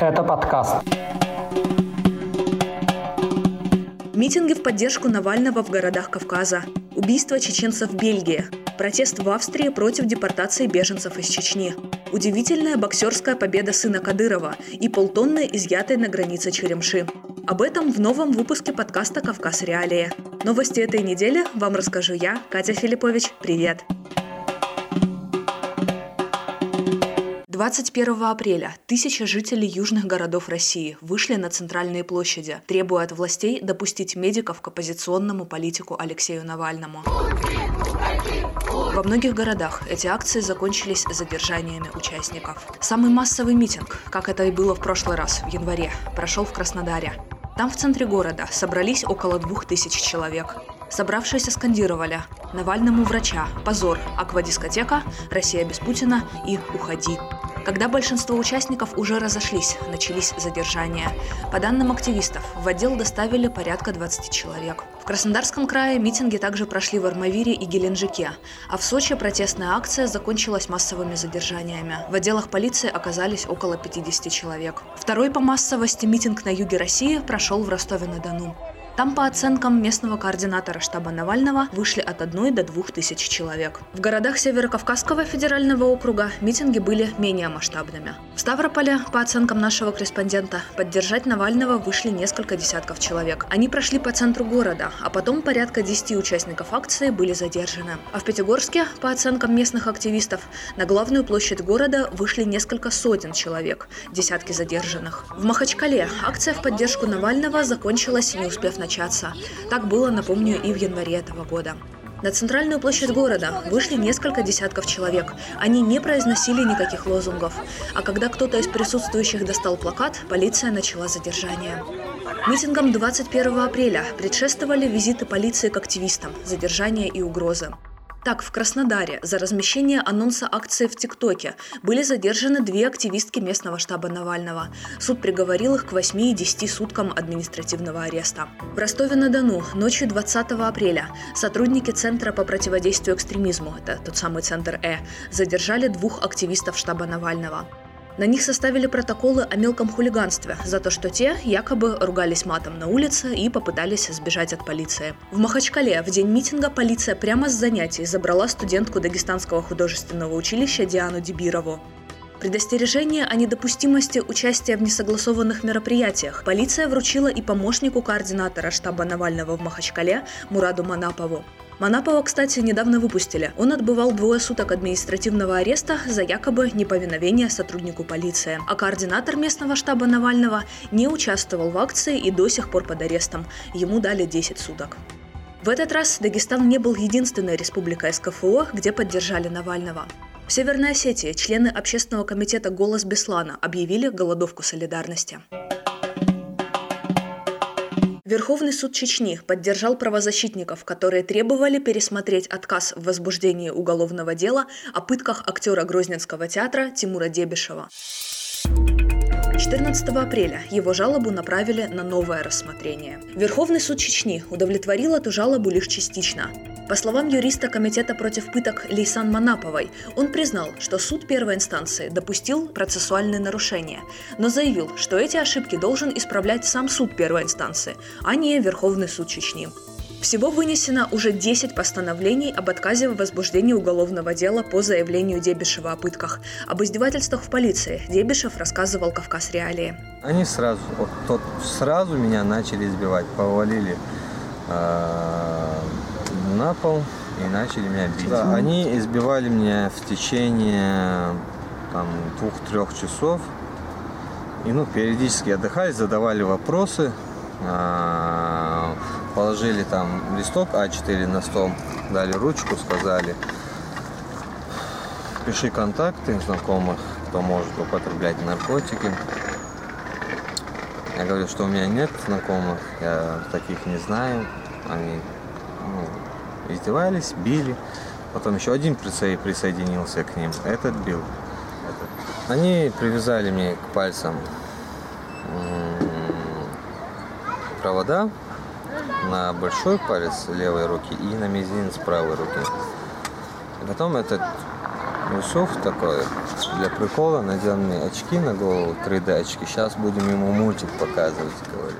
Это подкаст. Митинги в поддержку Навального в городах Кавказа. Убийство чеченцев в Бельгии. Протест в Австрии против депортации беженцев из Чечни. Удивительная боксерская победа сына Кадырова и полтонны изъятой на границе Черемши. Об этом в новом выпуске подкаста «Кавказ Реалии». Новости этой недели вам расскажу я, Катя Филиппович. Привет! 21 апреля тысячи жителей южных городов России вышли на центральные площади, требуя от властей допустить медиков к оппозиционному политику Алексею Навальному. Во многих городах эти акции закончились задержаниями участников. Самый массовый митинг, как это и было в прошлый раз, в январе, прошел в Краснодаре. Там в центре города собрались около двух тысяч человек. Собравшиеся скандировали «Навальному врача», «Позор», «Аквадискотека», «Россия без Путина» и «Уходи». Когда большинство участников уже разошлись, начались задержания. По данным активистов, в отдел доставили порядка 20 человек. В Краснодарском крае митинги также прошли в Армавире и Геленджике, а в Сочи протестная акция закончилась массовыми задержаниями. В отделах полиции оказались около 50 человек. Второй по массовости митинг на юге России прошел в Ростове-на-Дону. Там, по оценкам местного координатора штаба Навального, вышли от 1 до 2 тысяч человек. В городах Северо-Кавказского федерального округа митинги были менее масштабными. В Ставрополе, по оценкам нашего корреспондента, поддержать Навального вышли несколько десятков человек. Они прошли по центру города, а потом порядка 10 участников акции были задержаны. А в Пятигорске, по оценкам местных активистов, на главную площадь города вышли несколько сотен человек, десятки задержанных. В Махачкале акция в поддержку Навального закончилась, не успев начать начаться. Так было, напомню, и в январе этого года. На центральную площадь города вышли несколько десятков человек. Они не произносили никаких лозунгов. А когда кто-то из присутствующих достал плакат, полиция начала задержание. Митингам 21 апреля предшествовали визиты полиции к активистам, задержания и угрозы. Так, в Краснодаре за размещение анонса акции в ТикТоке были задержаны две активистки местного штаба Навального. Суд приговорил их к 8 и 10 суткам административного ареста. В Ростове-на-Дону ночью 20 апреля сотрудники Центра по противодействию экстремизму, это тот самый Центр Э, задержали двух активистов штаба Навального. На них составили протоколы о мелком хулиганстве за то, что те якобы ругались матом на улице и попытались сбежать от полиции. В Махачкале в день митинга полиция прямо с занятий забрала студентку Дагестанского художественного училища Диану Дебирову. Предостережение о недопустимости участия в несогласованных мероприятиях полиция вручила и помощнику координатора штаба Навального в Махачкале Мураду Манапову. Манапова, кстати, недавно выпустили. Он отбывал двое суток административного ареста за якобы неповиновение сотруднику полиции. А координатор местного штаба Навального не участвовал в акции и до сих пор под арестом. Ему дали 10 суток. В этот раз Дагестан не был единственной республикой СКФО, где поддержали Навального. В Северной Осетии члены общественного комитета «Голос Беслана» объявили голодовку солидарности. Верховный суд Чечни поддержал правозащитников, которые требовали пересмотреть отказ в возбуждении уголовного дела о пытках актера Грозненского театра Тимура Дебишева. 14 апреля его жалобу направили на новое рассмотрение. Верховный суд Чечни удовлетворил эту жалобу лишь частично. По словам юриста Комитета против пыток Лейсан Манаповой, он признал, что суд первой инстанции допустил процессуальные нарушения, но заявил, что эти ошибки должен исправлять сам суд первой инстанции, а не Верховный суд Чечни. Всего вынесено уже 10 постановлений об отказе в возбуждении уголовного дела по заявлению Дебишева о пытках. Об издевательствах в полиции Дебишев рассказывал «Кавказ Реалии». Они сразу, вот, тот, сразу меня начали избивать, повалили э, на пол и начали меня бить. Да, они избивали меня в течение там, двух-трех часов. И ну, периодически отдыхали, задавали вопросы. А, положили там листок А4 на стол, дали ручку, сказали, пиши контакты знакомых, кто может употреблять наркотики. Я говорю, что у меня нет знакомых, я таких не знаю. Они ну, издевались, били. Потом еще один присоединился к ним. Этот бил. Они привязали мне к пальцам провода на большой палец левой руки и на мизинец правой руки. Потом этот Юсуф такой для прикола надел мне очки на голову, 3D очки. Сейчас будем ему мультик показывать, говорит.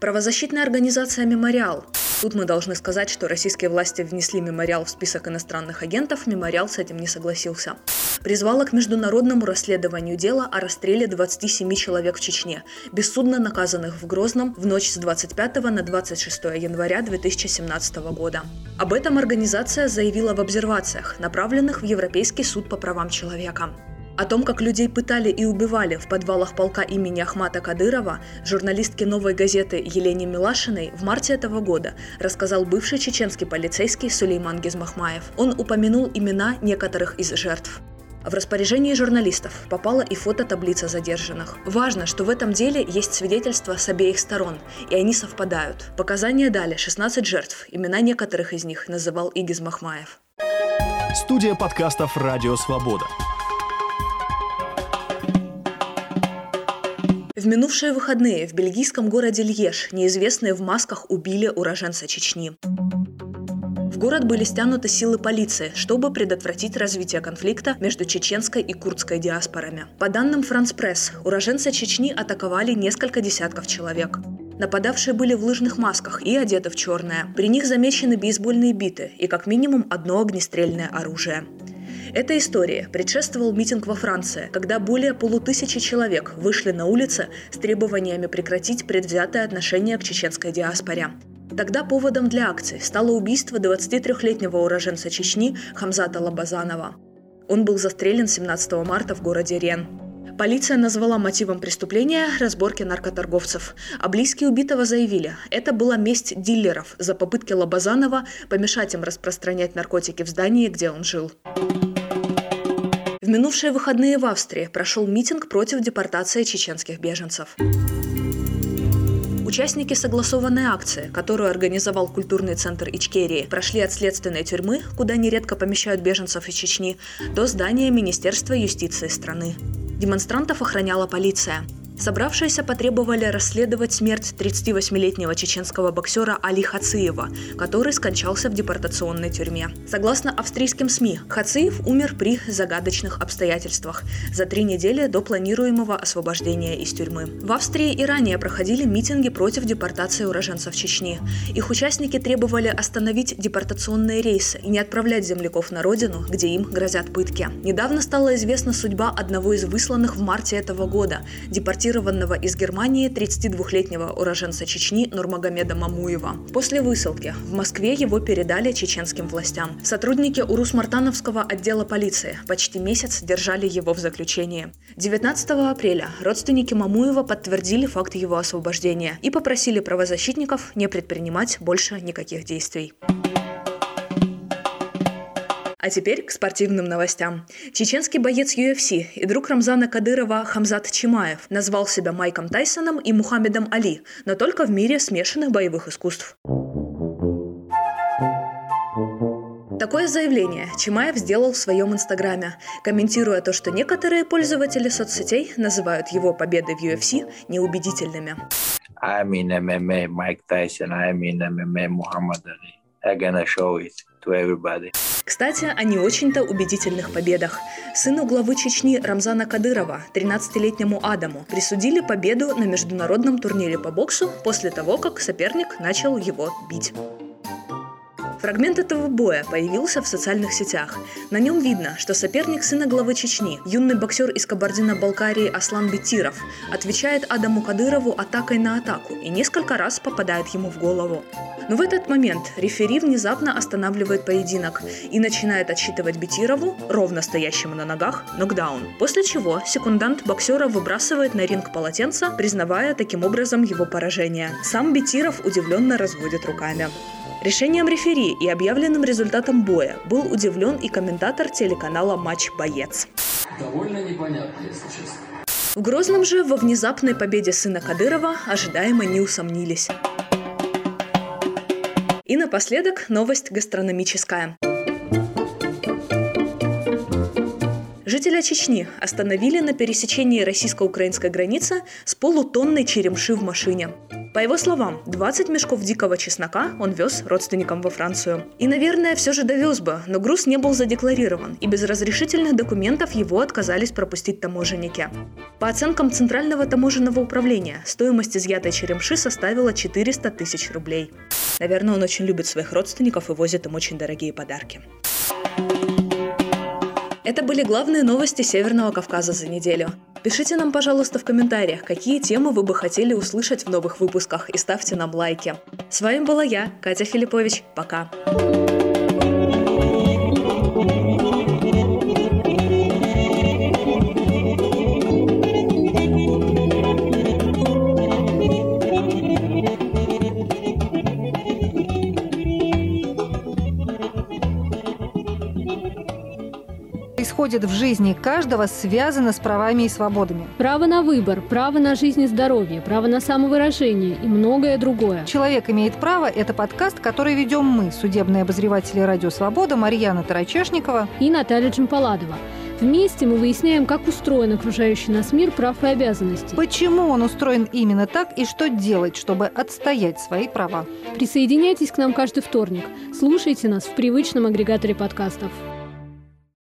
Правозащитная организация «Мемориал». Тут мы должны сказать, что российские власти внесли мемориал в список иностранных агентов, мемориал с этим не согласился. Призвала к международному расследованию дела о расстреле 27 человек в Чечне, бессудно наказанных в Грозном в ночь с 25 на 26 января 2017 года. Об этом организация заявила в обсервациях, направленных в Европейский суд по правам человека. О том, как людей пытали и убивали в подвалах полка имени Ахмата Кадырова, журналистке «Новой газеты» Елене Милашиной в марте этого года рассказал бывший чеченский полицейский Сулейман Гизмахмаев. Он упомянул имена некоторых из жертв. В распоряжении журналистов попала и фототаблица задержанных. Важно, что в этом деле есть свидетельства с обеих сторон, и они совпадают. Показания дали 16 жертв, имена некоторых из них называл Игиз Махмаев. Студия подкастов «Радио Свобода». В минувшие выходные в бельгийском городе Льеж неизвестные в масках убили уроженца Чечни. В город были стянуты силы полиции, чтобы предотвратить развитие конфликта между чеченской и курдской диаспорами. По данным Press, уроженца Чечни атаковали несколько десятков человек. Нападавшие были в лыжных масках и одеты в черное. При них замечены бейсбольные биты и как минимум одно огнестрельное оружие. Этой истории предшествовал митинг во Франции, когда более полутысячи человек вышли на улицы с требованиями прекратить предвзятое отношение к чеченской диаспоре. Тогда поводом для акции стало убийство 23-летнего уроженца Чечни Хамзата Лабазанова. Он был застрелен 17 марта в городе Рен. Полиция назвала мотивом преступления разборки наркоторговцев, а близкие убитого заявили, это была месть дилеров за попытки Лабазанова помешать им распространять наркотики в здании, где он жил минувшие выходные в Австрии прошел митинг против депортации чеченских беженцев. Участники согласованной акции, которую организовал культурный центр Ичкерии, прошли от следственной тюрьмы, куда нередко помещают беженцев из Чечни, до здания Министерства юстиции страны. Демонстрантов охраняла полиция. Собравшиеся потребовали расследовать смерть 38-летнего чеченского боксера Али Хациева, который скончался в депортационной тюрьме. Согласно австрийским СМИ, Хациев умер при загадочных обстоятельствах за три недели до планируемого освобождения из тюрьмы. В Австрии и ранее проходили митинги против депортации уроженцев Чечни. Их участники требовали остановить депортационные рейсы и не отправлять земляков на родину, где им грозят пытки. Недавно стала известна судьба одного из высланных в марте этого года – депортированного депортированного из Германии 32-летнего уроженца Чечни Нурмагомеда Мамуева. После высылки в Москве его передали чеченским властям. Сотрудники Урус-Мартановского отдела полиции почти месяц держали его в заключении. 19 апреля родственники Мамуева подтвердили факт его освобождения и попросили правозащитников не предпринимать больше никаких действий. А теперь к спортивным новостям. Чеченский боец UFC и друг Рамзана Кадырова Хамзат Чимаев назвал себя Майком Тайсоном и Мухаммедом Али, но только в мире смешанных боевых искусств. Такое заявление Чимаев сделал в своем инстаграме, комментируя то, что некоторые пользователи соцсетей называют его победы в UFC неубедительными. I'm in MMA Mike Tyson, I'm in MMA Muhammad Ali. I'm gonna show it to everybody. Кстати, о не очень-то убедительных победах. Сыну главы Чечни Рамзана Кадырова, 13-летнему Адаму, присудили победу на международном турнире по боксу после того, как соперник начал его бить. Фрагмент этого боя появился в социальных сетях. На нем видно, что соперник сына главы Чечни, юный боксер из Кабардино-Балкарии Аслан Бетиров, отвечает Адаму Кадырову атакой на атаку и несколько раз попадает ему в голову. Но в этот момент рефери внезапно останавливает поединок и начинает отсчитывать Бетирову, ровно стоящему на ногах, нокдаун. После чего секундант боксера выбрасывает на ринг полотенце, признавая таким образом его поражение. Сам Бетиров удивленно разводит руками. Решением рефери и объявленным результатом боя был удивлен и комментатор телеканала «Матч Боец». Довольно непонятно, если честно. В Грозном же во внезапной победе сына Кадырова ожидаемо не усомнились. И напоследок новость гастрономическая. Жителя Чечни остановили на пересечении российско-украинской границы с полутонной черемши в машине. По его словам, 20 мешков дикого чеснока он вез родственникам во Францию. И, наверное, все же довез бы, но груз не был задекларирован, и без разрешительных документов его отказались пропустить таможенники. По оценкам Центрального таможенного управления, стоимость изъятой черемши составила 400 тысяч рублей. Наверное, он очень любит своих родственников и возит им очень дорогие подарки. Это были главные новости Северного Кавказа за неделю. Пишите нам, пожалуйста, в комментариях, какие темы вы бы хотели услышать в новых выпусках и ставьте нам лайки. С вами была я, Катя Филиппович. Пока. Происходит в жизни каждого, связано с правами и свободами. Право на выбор, право на жизнь и здоровье, право на самовыражение и многое другое. «Человек имеет право» – это подкаст, который ведем мы, судебные обозреватели «Радио Свобода» Марьяна Тарачешникова и Наталья Джампаладова. Вместе мы выясняем, как устроен окружающий нас мир прав и обязанностей. Почему он устроен именно так и что делать, чтобы отстоять свои права. Присоединяйтесь к нам каждый вторник. Слушайте нас в привычном агрегаторе подкастов.